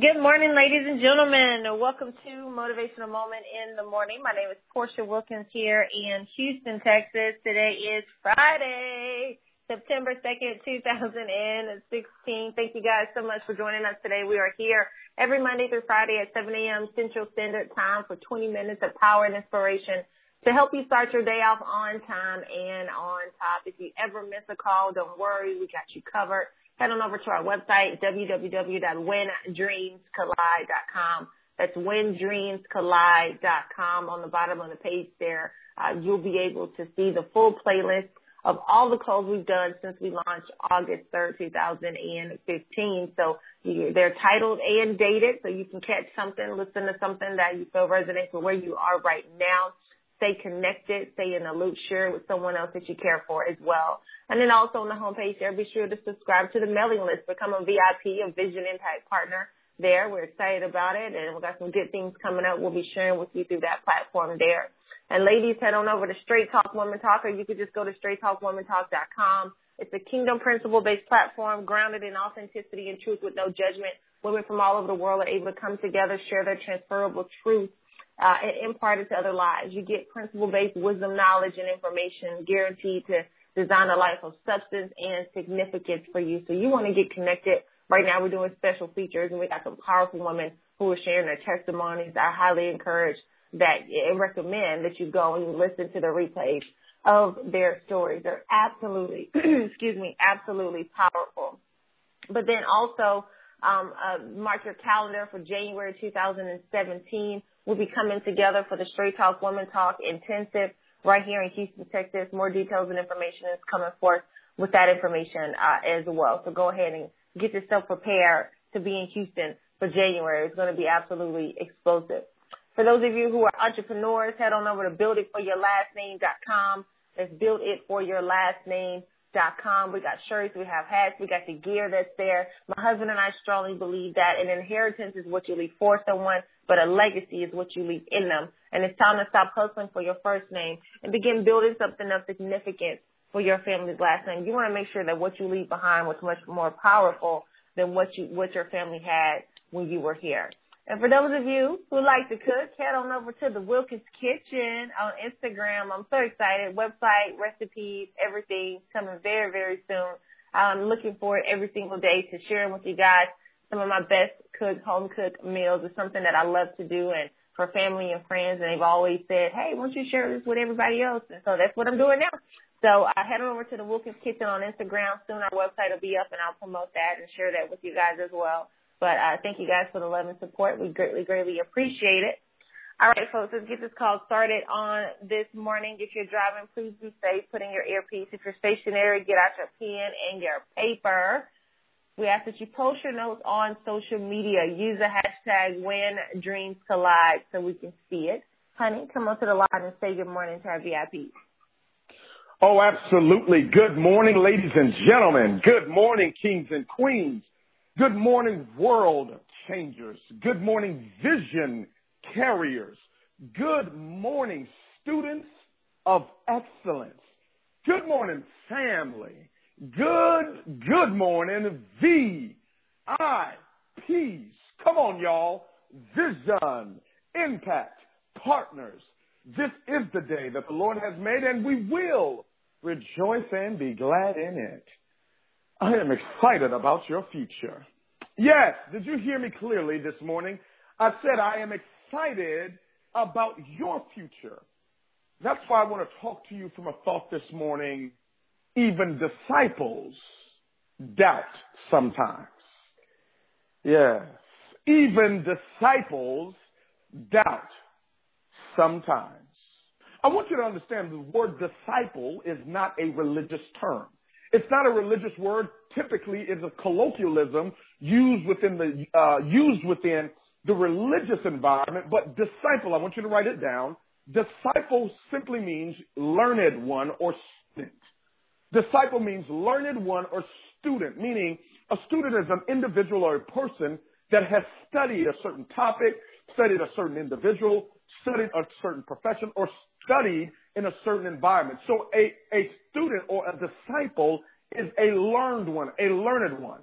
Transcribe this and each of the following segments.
Good morning, ladies and gentlemen. Welcome to Motivational Moment in the Morning. My name is Portia Wilkins here in Houston, Texas. Today is Friday, September 2nd, 2016. Thank you guys so much for joining us today. We are here every Monday through Friday at 7 a.m. Central Standard Time for 20 minutes of power and inspiration to help you start your day off on time and on top. If you ever miss a call, don't worry. We got you covered head on over to our website, www.whendreamscollide.com. That's whendreamscollide.com. On the bottom of the page there, uh, you'll be able to see the full playlist of all the calls we've done since we launched August 3rd, 2015. So you, they're titled and dated, so you can catch something, listen to something that you feel resonates with where you are right now stay connected, stay in the loop, share it with someone else that you care for as well. And then also on the homepage there, be sure to subscribe to the mailing list, become a VIP, a Vision Impact Partner there. We're excited about it and we've got some good things coming up. We'll be sharing with you through that platform there. And ladies, head on over to Straight Talk Woman Talk or you could just go to straighttalkwomantalk.com. It's a kingdom principle based platform grounded in authenticity and truth with no judgment. Women from all over the world are able to come together, share their transferable truth uh, and impart it to other lives. You get principle-based wisdom, knowledge, and information guaranteed to design a life of substance and significance for you. So you want to get connected. Right now we're doing special features and we got some powerful women who are sharing their testimonies. I highly encourage that and recommend that you go and listen to the replays of their stories. They're absolutely, excuse me, absolutely powerful. But then also, um, uh, mark your calendar for January 2017. We'll be coming together for the Straight Talk Woman Talk Intensive right here in Houston, Texas. More details and information is coming forth with that information uh, as well. So go ahead and get yourself prepared to be in Houston for January. It's going to be absolutely explosive. For those of you who are entrepreneurs, head on over to builditforyourlastname.com. That's builditforyourlastname.com com. We got shirts, we have hats, we got the gear that's there. My husband and I strongly believe that an inheritance is what you leave for someone, but a legacy is what you leave in them. And it's time to stop hustling for your first name and begin building something of significance for your family's last name. You want to make sure that what you leave behind was much more powerful than what you what your family had when you were here. And for those of you who like to cook, head on over to the Wilkins Kitchen on Instagram. I'm so excited. Website, recipes, everything coming very, very soon. I'm looking forward every single day to sharing with you guys some of my best cooked, home cooked meals. It's something that I love to do and for family and friends. And they've always said, hey, why don't you share this with everybody else? And so that's what I'm doing now. So I head over to the Wilkins Kitchen on Instagram. Soon our website will be up and I'll promote that and share that with you guys as well. But uh, thank you guys for the love and support. We greatly, greatly appreciate it. All right, folks, let's get this call started on this morning. If you're driving, please be safe. Put in your earpiece. If you're stationary, get out your pen and your paper. We ask that you post your notes on social media. Use the hashtag when dreams collide so we can see it. Honey, come on to the line and say good morning to our VIP. Oh, absolutely. Good morning, ladies and gentlemen. Good morning, kings and queens. Good morning, world changers. Good morning, vision carriers. Good morning, students of excellence. Good morning, family. Good, good morning, VIPs. Come on, y'all. Vision, impact, partners. This is the day that the Lord has made and we will rejoice and be glad in it. I am excited about your future. Yes, did you hear me clearly this morning? I said I am excited about your future. That's why I want to talk to you from a thought this morning. Even disciples doubt sometimes. Yes, even disciples doubt sometimes. I want you to understand the word disciple is not a religious term. It's not a religious word. Typically, it's a colloquialism used within the uh, used within the religious environment. But disciple, I want you to write it down. Disciple simply means learned one or student. Disciple means learned one or student, meaning a student is an individual or a person that has studied a certain topic, studied a certain individual, studied a certain profession, or studied in a certain environment. So a, a student or a disciple is a learned one, a learned one.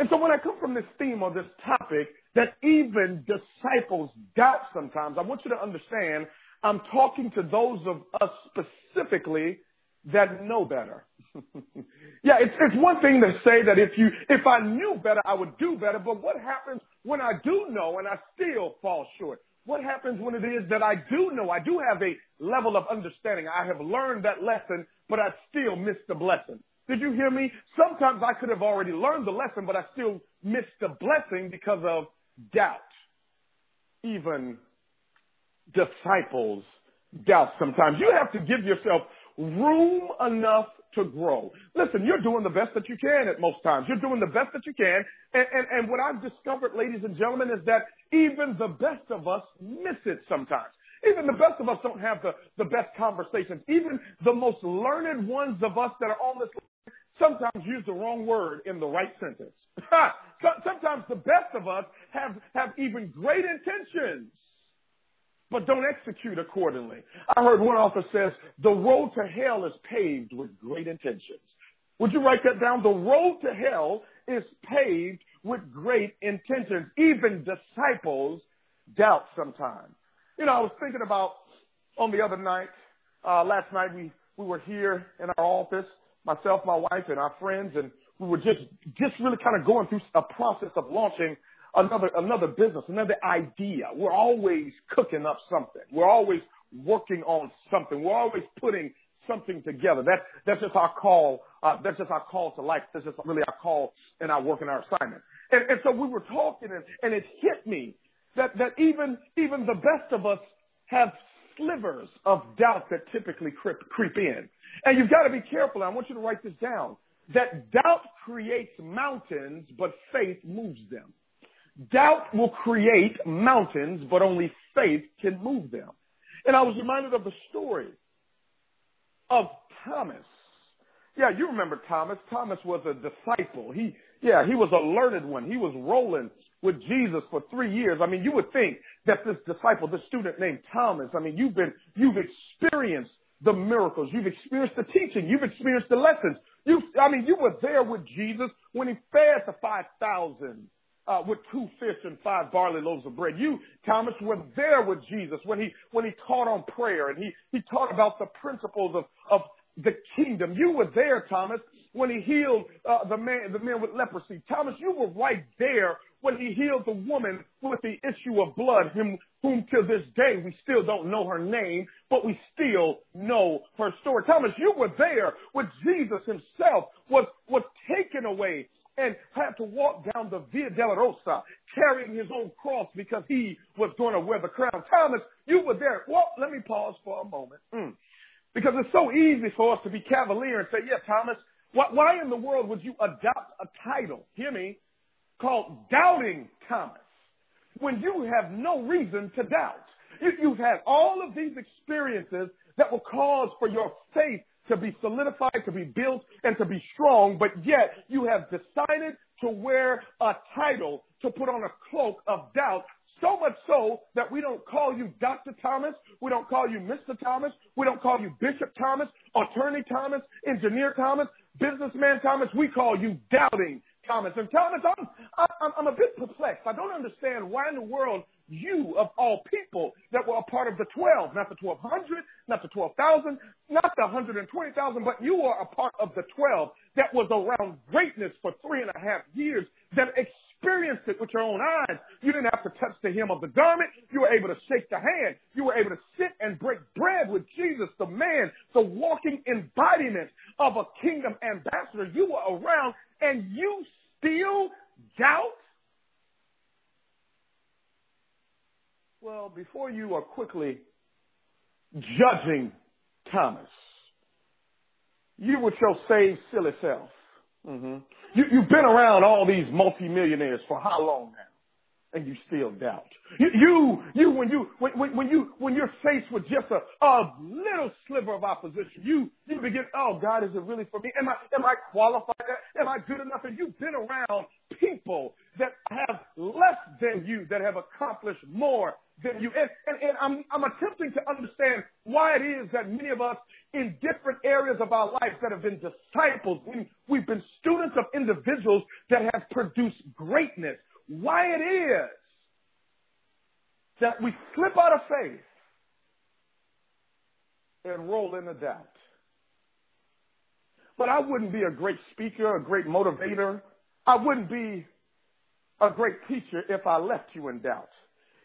And so when I come from this theme or this topic that even disciples doubt sometimes, I want you to understand I'm talking to those of us specifically that know better. yeah, it's, it's one thing to say that if you, if I knew better, I would do better. But what happens when I do know and I still fall short? What happens when it is that I do know, I do have a level of understanding. I have learned that lesson, but I still miss the blessing. Did you hear me? Sometimes I could have already learned the lesson, but I still miss the blessing because of doubt. Even disciples doubt sometimes. You have to give yourself room enough to grow. Listen, you're doing the best that you can at most times. You're doing the best that you can. And, and, and what I've discovered, ladies and gentlemen, is that even the best of us miss it sometimes. Even the best of us don't have the, the best conversations. Even the most learned ones of us that are on this sometimes use the wrong word in the right sentence. sometimes the best of us have, have even great intentions but don't execute accordingly. I heard one author says, the road to hell is paved with great intentions. Would you write that down? The road to hell is paved with great intentions. Even disciples doubt sometimes. You know, I was thinking about on the other night, uh, last night we, we were here in our office, myself, my wife, and our friends, and we were just, just really kind of going through a process of launching another, another business, another idea. We're always cooking up something. We're always working on something. We're always putting something together. That's, that's just our call. Uh, that's just our call to life. That's just really our call and our work and our assignment. And, and so we were talking and, and it hit me that, that even, even the best of us have slivers of doubt that typically creep, creep in. And you've got to be careful. I want you to write this down. That doubt creates mountains, but faith moves them. Doubt will create mountains, but only faith can move them. And I was reminded of the story of Thomas. Yeah, you remember Thomas. Thomas was a disciple. He, yeah, he was a learned one. He was rolling with Jesus for three years. I mean, you would think that this disciple, this student named Thomas, I mean, you've been, you've experienced the miracles. You've experienced the teaching. You've experienced the lessons. You, I mean, you were there with Jesus when he fed the 5,000 uh, with two fish and five barley loaves of bread. You, Thomas, were there with Jesus when he when he taught on prayer and he he taught about the principles of of the kingdom. You were there, Thomas, when he healed uh, the man the man with leprosy. Thomas, you were right there when he healed the woman with the issue of blood, whom, whom to this day we still don't know her name, but we still know her story. Thomas, you were there when Jesus himself was, was taken away and had to walk down the Via della Dolorosa carrying his own cross because he was going to wear the crown. Thomas, you were there. Well, let me pause for a moment. Mm. Because it's so easy for us to be cavalier and say, yeah, Thomas, why, why in the world would you adopt a title, hear me, called Doubting Thomas when you have no reason to doubt? You, you've had all of these experiences that will cause for your faith to be solidified, to be built, and to be strong, but yet you have decided to wear a title, to put on a cloak of doubt, so much so that we don't call you Dr. Thomas, we don't call you Mr. Thomas, we don't call you Bishop Thomas, Attorney Thomas, Engineer Thomas, Businessman Thomas, we call you Doubting Thomas. And Thomas, I'm, I'm, I'm a bit perplexed. I don't understand why in the world you of all people that were a part of the 12, not the 1200, not the 12,000, not the 120,000, but you are a part of the 12 that was around greatness for three and a half years, that experienced it with your own eyes. You didn't have to touch the hem of the garment. You were able to shake the hand. You were able to sit and break bread with Jesus, the man, the walking embodiment of a kingdom ambassador. You were around and you still doubt Well, before you are quickly judging Thomas, you with your saved silly self. Mm-hmm. You, you've been around all these multimillionaires for how long now? And you still doubt. You, you, you when you, when, when, when you, when you're faced with just a, a little sliver of opposition, you, you begin, oh God, is it really for me? Am I, am I qualified? Am I good enough? And you've been around people that have less than you, that have accomplished more than you. And, and, and I'm, I'm attempting to understand why it is that many of us in different areas of our life that have been disciples. We, we've been students of individuals that have produced greatness. Why it is that we slip out of faith and roll into doubt. But I wouldn't be a great speaker, a great motivator. I wouldn't be a great teacher if I left you in doubt.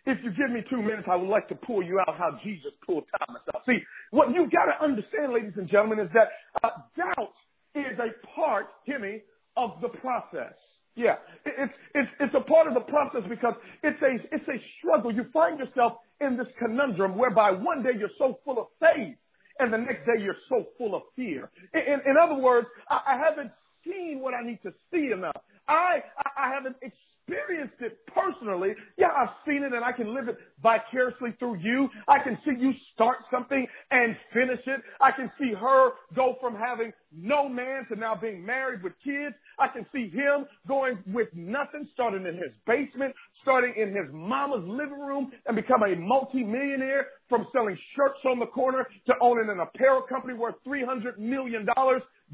If you give me two minutes, I would like to pull you out how Jesus pulled Thomas out. See, what you got to understand, ladies and gentlemen, is that uh, doubt is a part, hear me, of the process. Yeah, it's it's it's a part of the process because it's a it's a struggle. You find yourself in this conundrum whereby one day you're so full of faith, and the next day you're so full of fear. In, in, other words, I, I haven't seen what I need to see enough. I I haven't experienced it personally. Yeah, I've seen it and I can live it vicariously through you. I can see you start something and finish it. I can see her go from having no man to now being married with kids. I can see him going with nothing, starting in his basement, starting in his mama's living room and become a multi-millionaire from selling shirts on the corner to owning an apparel company worth $300 million.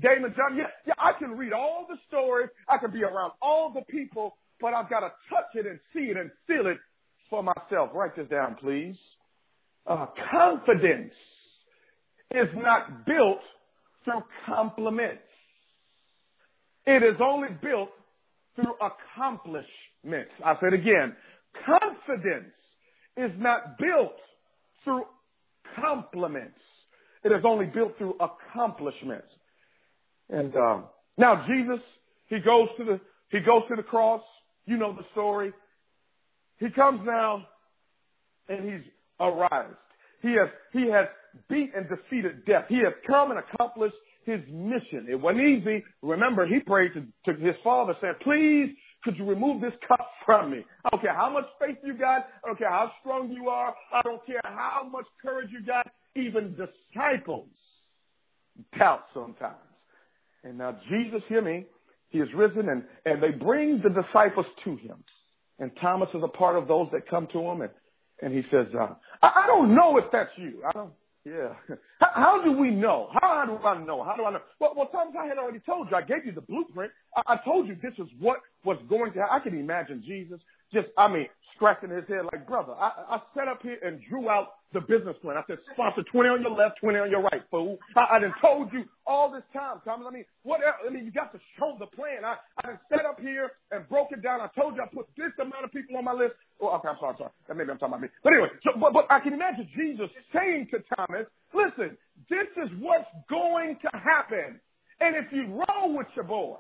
Daymond John, yeah, yeah, I can read all the stories. I can be around all the people but I've got to touch it and see it and feel it for myself. Write this down, please. Uh, confidence is not built through compliments. It is only built through accomplishments. I said again, confidence is not built through compliments. It is only built through accomplishments. And um, now Jesus, he goes to the he goes to the cross. You know the story. He comes now and he's arrived. He has, he has beat and defeated death. He has come and accomplished his mission. It wasn't easy. Remember, he prayed to, to his father saying, please, could you remove this cup from me? I don't care how much faith you got. I don't care how strong you are. I don't care how much courage you got. Even disciples doubt sometimes. And now Jesus, hear me, he is risen and, and they bring the disciples to him. And Thomas is a part of those that come to him and, and he says, uh, I, I don't know if that's you. I don't, yeah. How, how, do we know? How how do I know? How do I know? Well, well, Thomas, I had already told you. I gave you the blueprint. I, I told you this is what was going to happen. I can imagine Jesus just, I mean, scratching his head like, brother, I, I sat up here and drew out the business plan. I said, sponsor 20 on your left, 20 on your right, fool. I, I done told you all this time, Thomas. I mean, what? I mean, you got to show the plan. I, I done sat up here and broke it down. I told you I put this amount of people on my list. Oh, okay, I'm sorry, sorry. Maybe I'm talking about me. But anyway, so, but, but I can imagine Jesus saying to Thomas, listen, this is what's going to happen. And if you roll with your boy,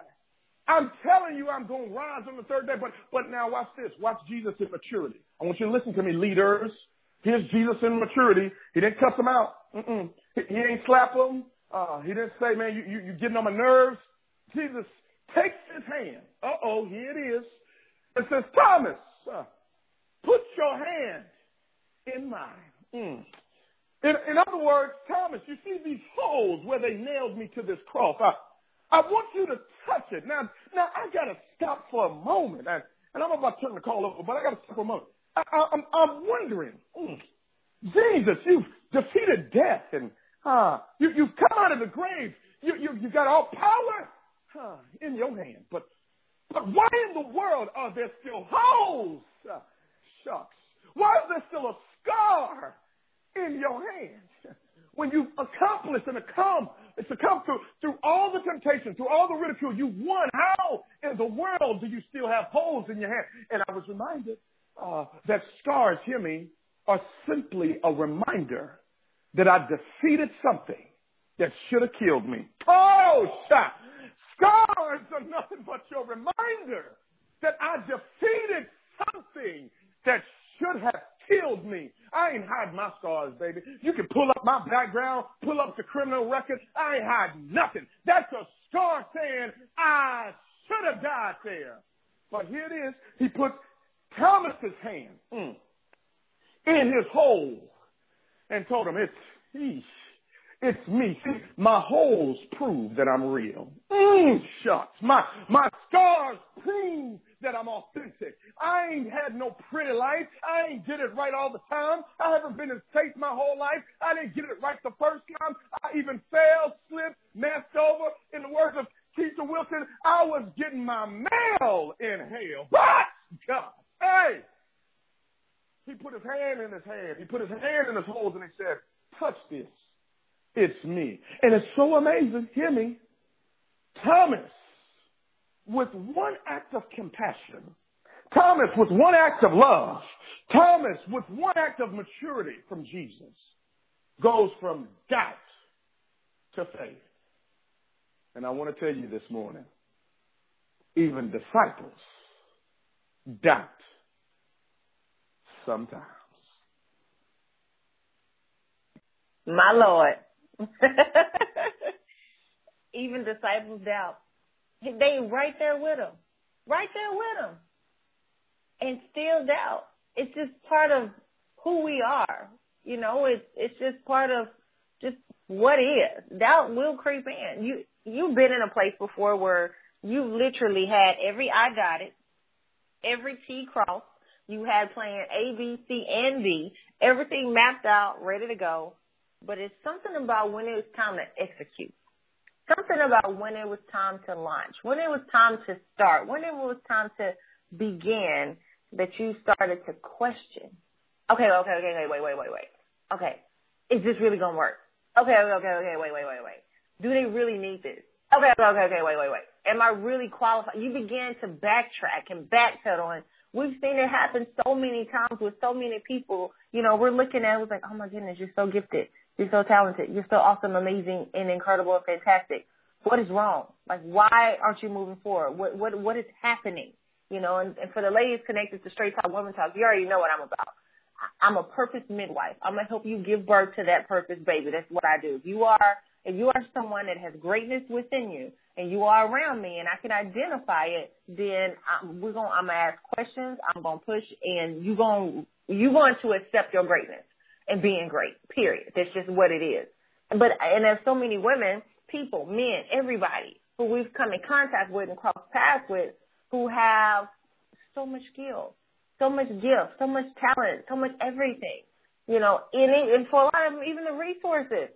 I'm telling you I'm going to rise on the third day. But, but now watch this. Watch Jesus in maturity. I want you to listen to me, leaders. Here's Jesus in maturity. He didn't cuss them out. Mm-mm. He, he ain't slap them. Uh, he didn't say, man, you, you, you're getting on my nerves. Jesus takes his hand. Uh-oh, here it is. It says, Thomas, uh, put your hand in mine. Mm. In, in other words, Thomas, you see these holes where they nailed me to this cross. I, I want you to touch it. Now, now I got to stop for a moment, and, and I'm about to turn the call over, but I got to stop for a moment. I, I, I'm, I'm wondering, mm, Jesus, you've defeated death, and uh, you, you've come out of the grave. You, you, you got all power uh, in your hand, but but why in the world are there still holes? Uh, shucks. Why is there still a scar in your hand? When you've accomplished and come succumb through, through all the temptation, through all the ridicule, you won. How in the world do you still have holes in your hand? And I was reminded uh, that scars, hear me, are simply a reminder that I defeated something that should have killed me. Oh, shot. Scars are nothing but your reminder that I defeated something that should have killed me. I ain't hiding my scars, baby. You can pull up my background, pull up the criminal record. I ain't hiding nothing. That's a scar saying I should have died there. But here it is. He put Thomas's hand mm, in his hole and told him, it's, eesh, It's me. See, my holes prove that I'm real. Shucks. My, my scars prove that I'm authentic. I ain't had no pretty life. I ain't did it right all the time. I haven't been in faith my whole life. I didn't get it right the first time. I even failed, slipped, messed over. In the words of Keisha Wilson, I was getting my mail in hell. But God, hey, he put his hand in his hand. He put his hand in his holes and he said, touch this. It's me. And it's so amazing. Hear me. Thomas with one act of compassion, Thomas with one act of love, Thomas with one act of maturity from Jesus goes from doubt to faith. And I want to tell you this morning, even disciples doubt sometimes. My Lord. even disciples doubt. They right there with him. Right there with him. And still doubt. It's just part of who we are. You know, it's it's just part of just what is. Doubt will creep in. You you've been in a place before where you literally had every I dotted, every T crossed, you had plan A, B, C, and D, everything mapped out, ready to go. But it's something about when it was time to execute something about when it was time to launch, when it was time to start, when it was time to begin that you started to question. Okay, okay, okay, wait, wait, wait, wait, wait. Okay, is this really gonna work? Okay, okay, okay, okay, wait, wait, wait, wait. Do they really need this? Okay, okay, okay, okay, wait, wait, wait. Am I really qualified? You begin to backtrack and backpedal and we've seen it happen so many times with so many people. You know, we're looking at it, it's like, oh my goodness, you're so gifted. You're so talented. You're so awesome, amazing, and incredible and fantastic. What is wrong? Like, why aren't you moving forward? What what what is happening? You know, and, and for the ladies connected to Straight Talk Women Talk, you already know what I'm about. I'm a purpose midwife. I'm gonna help you give birth to that purpose baby. That's what I do. If you are if you are someone that has greatness within you and you are around me and I can identify it, then I'm, we're gonna I'm gonna ask questions. I'm gonna push, and you going you going to accept your greatness and being great. Period. That's just what it is. But and there's so many women, people, men, everybody who we've come in contact with and crossed paths with who have so much skill, so much gift, so much talent, so much everything. You know, and, and for a lot of them, even the resources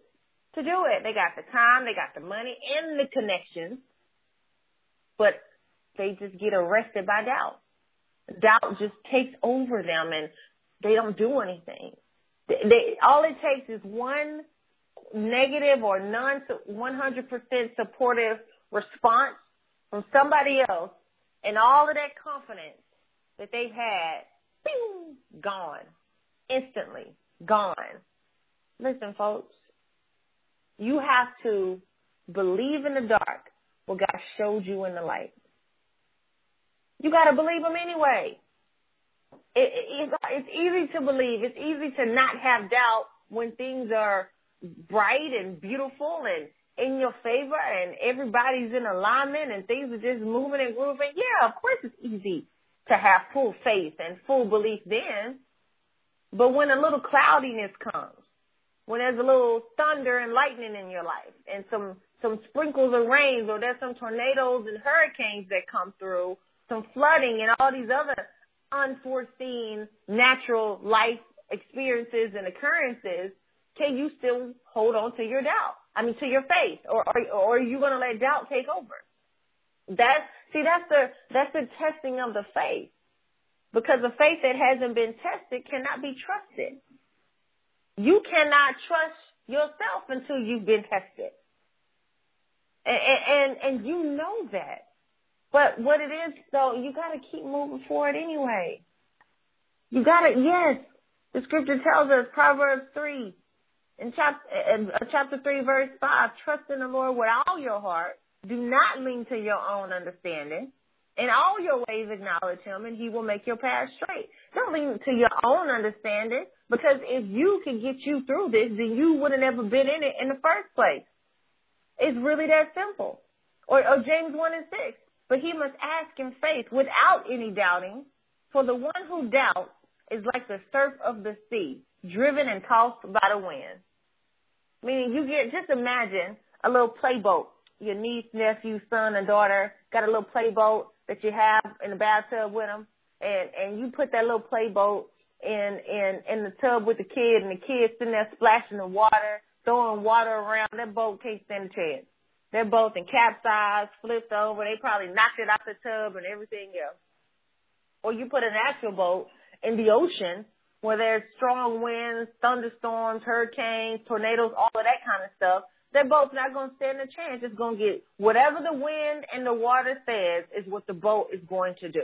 to do it. They got the time, they got the money and the connections, but they just get arrested by doubt. Doubt just takes over them and they don't do anything. They, all it takes is one negative or non 100% supportive response from somebody else, and all of that confidence that they've had, bing, gone, instantly gone. Listen, folks, you have to believe in the dark what God showed you in the light. You got to believe Him anyway it, it, it's easy to believe. It's easy to not have doubt when things are bright and beautiful and in your favor and everybody's in alignment and things are just moving and grooving. Yeah, of course it's easy to have full faith and full belief then. But when a little cloudiness comes, when there's a little thunder and lightning in your life and some, some sprinkles of rains or there's some tornadoes and hurricanes that come through, some flooding and all these other unforeseen natural life experiences and occurrences, can you still hold on to your doubt? I mean, to your faith, or or, or are you going to let doubt take over? That's see, that's the that's the testing of the faith, because the faith that hasn't been tested cannot be trusted. You cannot trust yourself until you've been tested, and and, and you know that. But what it is though, you gotta keep moving forward anyway. You gotta, yes, the scripture tells us, Proverbs 3, in chapter, in uh, chapter 3 verse 5, trust in the Lord with all your heart. Do not lean to your own understanding. In all your ways acknowledge him and he will make your path straight. Don't lean to your own understanding because if you can get you through this, then you would have never been in it in the first place. It's really that simple. Or, or James 1 and 6. But he must ask in faith without any doubting. For the one who doubts is like the surf of the sea, driven and tossed by the wind. Meaning you get, just imagine a little playboat. Your niece, nephew, son, and daughter got a little playboat that you have in the bathtub with them, and and you put that little playboat in in in the tub with the kid, and the kid sitting there splashing the water, throwing water around. That boat can't stand a chance. They're both in capsized, flipped over. They probably knocked it out the tub and everything else. Or you put an actual boat in the ocean where there's strong winds, thunderstorms, hurricanes, tornadoes, all of that kind of stuff. They're both not going to stand a chance. It's going to get whatever the wind and the water says is what the boat is going to do.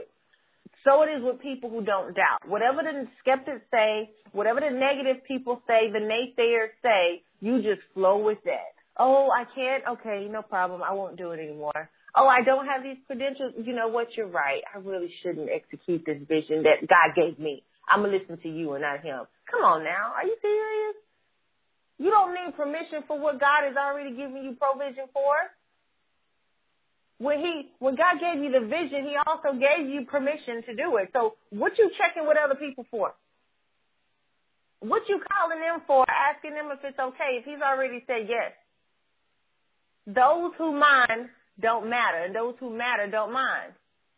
So it is with people who don't doubt. Whatever the skeptics say, whatever the negative people say, the naysayers say, you just flow with that. Oh, I can't. Okay, no problem. I won't do it anymore. Oh, I don't have these credentials. You know what? You're right. I really shouldn't execute this vision that God gave me. I'm gonna listen to you and not him. Come on now. Are you serious? You don't need permission for what God has already given you provision for. When he, when God gave you the vision, he also gave you permission to do it. So what you checking with other people for? What you calling them for, asking them if it's okay, if he's already said yes? Those who mind don't matter, and those who matter don't mind.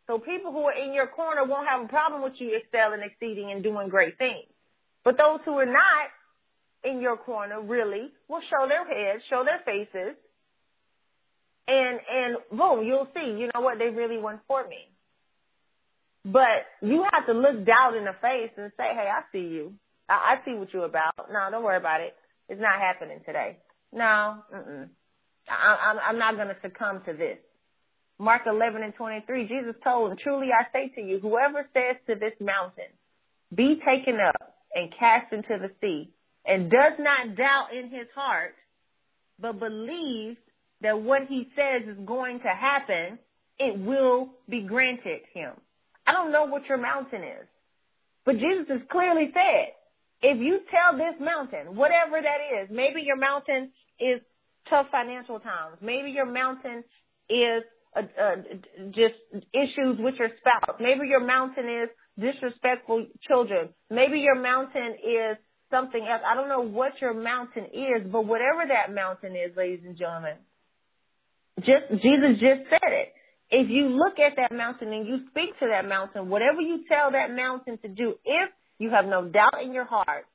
So people who are in your corner won't have a problem with you excelling, exceeding, and doing great things. But those who are not in your corner really will show their heads, show their faces, and and boom, you'll see. You know what? They really went for me. But you have to look doubt in the face and say, "Hey, I see you. I, I see what you're about. No, don't worry about it. It's not happening today. No, mm-mm. I, I'm not going to succumb to this." Mark 11 and 23, Jesus told, and truly I say to you, whoever says to this mountain, be taken up and cast into the sea, and does not doubt in his heart, but believes that what he says is going to happen, it will be granted him. I don't know what your mountain is, but Jesus has clearly said, if you tell this mountain, whatever that is, maybe your mountain is tough financial times. Maybe your mountain is uh, uh, just issues with your spouse. Maybe your mountain is disrespectful children. Maybe your mountain is something else. I don't know what your mountain is, but whatever that mountain is, ladies and gentlemen, just Jesus just said it. If you look at that mountain and you speak to that mountain, whatever you tell that mountain to do, if you have no doubt in your heart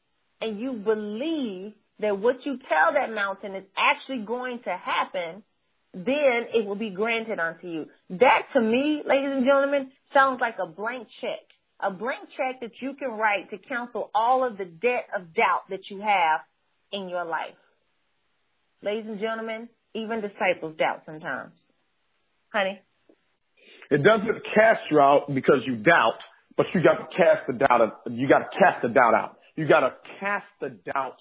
and you believe that what you tell that mountain is actually going to happen, then it will be granted unto you. That to me, ladies and gentlemen, sounds like a blank check. A blank check that you can write to cancel all of the debt of doubt that you have in your life. Ladies and gentlemen, even disciples doubt sometimes. Honey? It doesn't cast you out because you doubt, but you got to cast the doubt, you got to cast the doubt out. You got to cast the doubt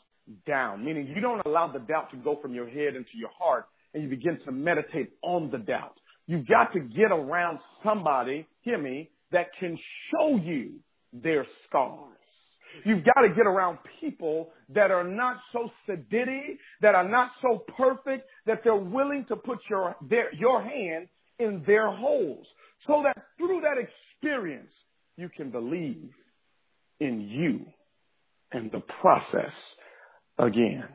down, meaning you don't allow the doubt to go from your head into your heart and you begin to meditate on the doubt. You've got to get around somebody, hear me, that can show you their scars. You've got to get around people that are not so sedity, that are not so perfect, that they're willing to put your, their, your hand in their holes. So that through that experience, you can believe in you and the process again.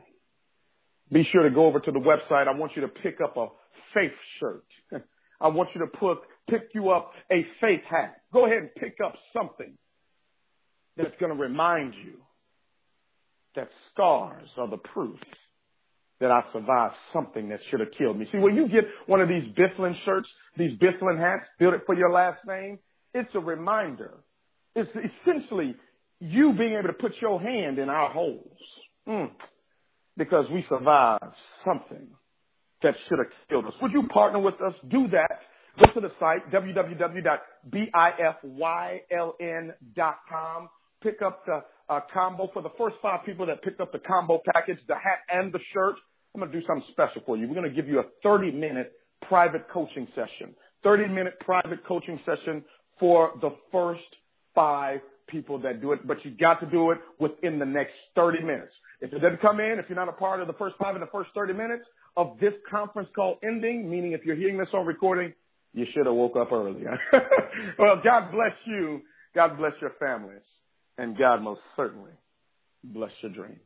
Be sure to go over to the website. I want you to pick up a faith shirt. I want you to put, pick you up a faith hat. Go ahead and pick up something that's going to remind you that scars are the proof that I survived something that should have killed me. See, when you get one of these Bifflin shirts, these Bifflin hats, build it for your last name, it's a reminder. It's essentially you being able to put your hand in our holes. Mm because we survived something that should have killed us. Would you partner with us? Do that. Go to the site, www.bifyln.com. Pick up the uh, combo for the first five people that picked up the combo package, the hat and the shirt. I'm going to do something special for you. We're going to give you a 30 minute private coaching session. 30 minute private coaching session for the first five people that do it, but you got to do it within the next 30 minutes. If it doesn't come in, if you're not a part of the first five in the first 30 minutes of this conference call ending, meaning if you're hearing this on recording, you should have woke up early. well, God bless you. God bless your families. And God most certainly bless your dreams.